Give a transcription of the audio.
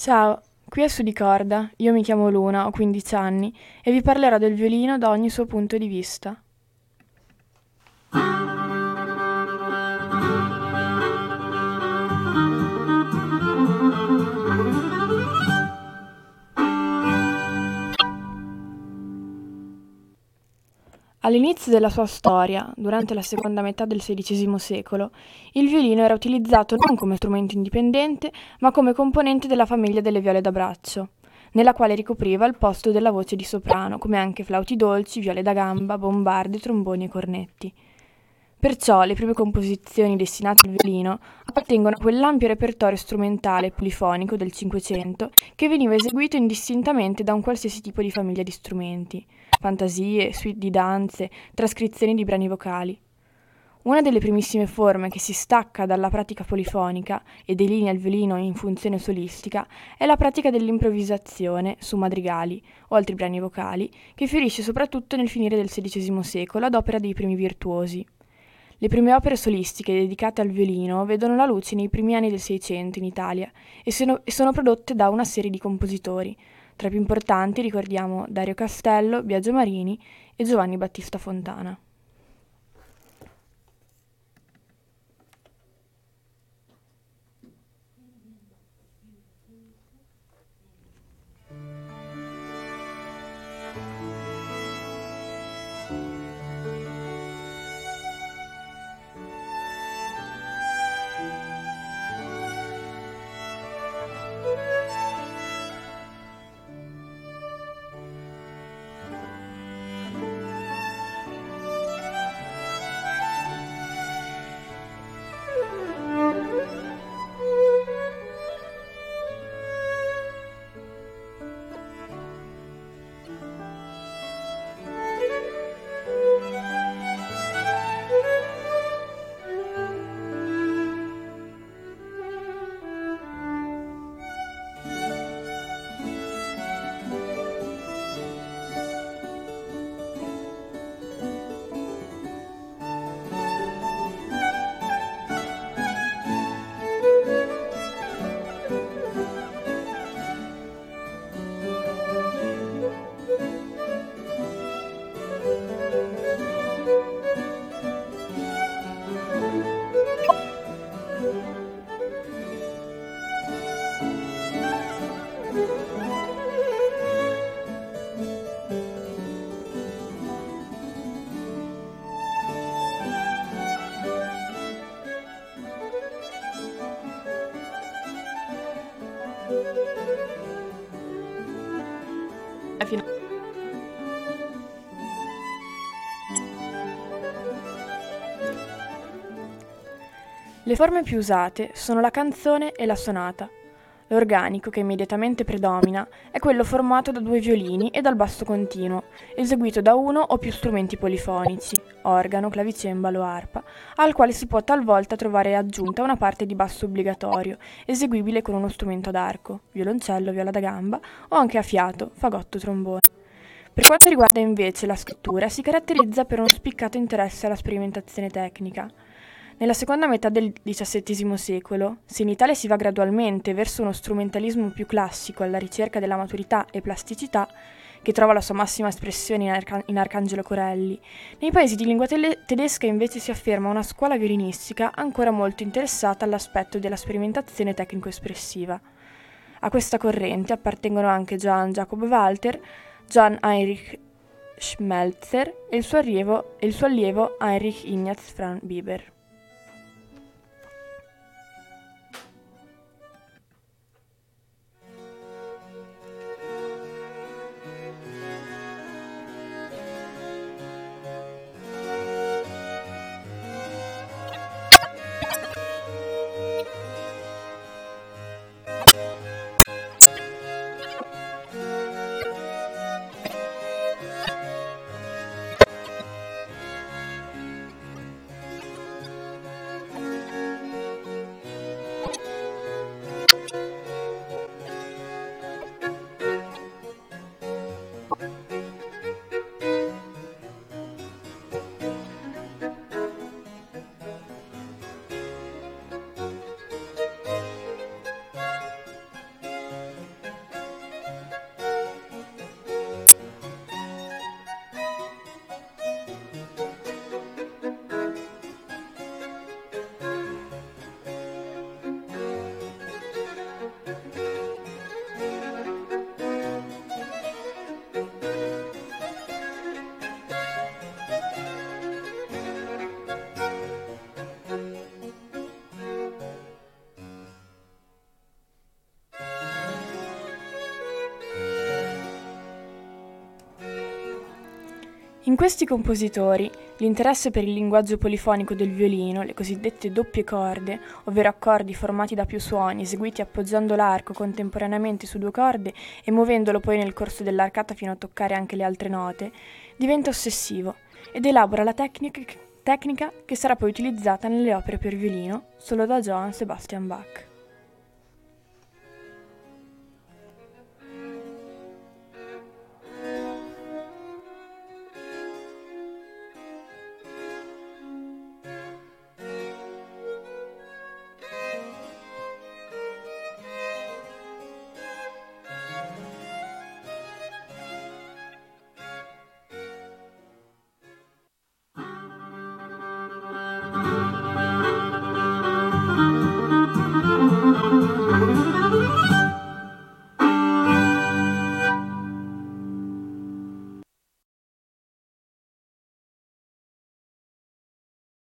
Ciao, qui è Su di Corda, io mi chiamo Luna, ho 15 anni e vi parlerò del violino da ogni suo punto di vista. All'inizio della sua storia, durante la seconda metà del XVI secolo, il violino era utilizzato non come strumento indipendente, ma come componente della famiglia delle viole da braccio, nella quale ricopriva il posto della voce di soprano, come anche flauti dolci, viole da gamba, bombardi, tromboni e cornetti. Perciò le prime composizioni destinate al violino appartengono a quell'ampio repertorio strumentale polifonico del Cinquecento che veniva eseguito indistintamente da un qualsiasi tipo di famiglia di strumenti fantasie, suite di danze, trascrizioni di brani vocali. Una delle primissime forme che si stacca dalla pratica polifonica e delinea il violino in funzione solistica è la pratica dell'improvvisazione su madrigali o altri brani vocali, che fiorisce soprattutto nel finire del XVI secolo ad opera dei primi virtuosi. Le prime opere solistiche dedicate al violino vedono la luce nei primi anni del Seicento in Italia e sono, e sono prodotte da una serie di compositori, tra i più importanti ricordiamo Dario Castello, Biagio Marini e Giovanni Battista Fontana. Le forme più usate sono la canzone e la sonata. L'organico che immediatamente predomina è quello formato da due violini e dal basso continuo, eseguito da uno o più strumenti polifonici, organo, clavicembalo, arpa, al quale si può talvolta trovare aggiunta una parte di basso obbligatorio, eseguibile con uno strumento ad arco, violoncello, viola da gamba o anche a fiato, fagotto, trombone. Per quanto riguarda invece la scrittura, si caratterizza per uno spiccato interesse alla sperimentazione tecnica. Nella seconda metà del XVII secolo, se in Italia si va gradualmente verso uno strumentalismo più classico alla ricerca della maturità e plasticità, che trova la sua massima espressione in, Arca- in Arcangelo Corelli, nei paesi di lingua tele- tedesca invece si afferma una scuola violinistica ancora molto interessata all'aspetto della sperimentazione tecnico-espressiva. A questa corrente appartengono anche Johann Jacob Walter, Johann Heinrich Schmelzer e il suo allievo, il suo allievo Heinrich Ignaz Franz Bieber. In questi compositori l'interesse per il linguaggio polifonico del violino, le cosiddette doppie corde, ovvero accordi formati da più suoni eseguiti appoggiando l'arco contemporaneamente su due corde e muovendolo poi nel corso dell'arcata fino a toccare anche le altre note, diventa ossessivo ed elabora la tecnica, che sarà poi utilizzata nelle opere per violino solo da Johann Sebastian Bach.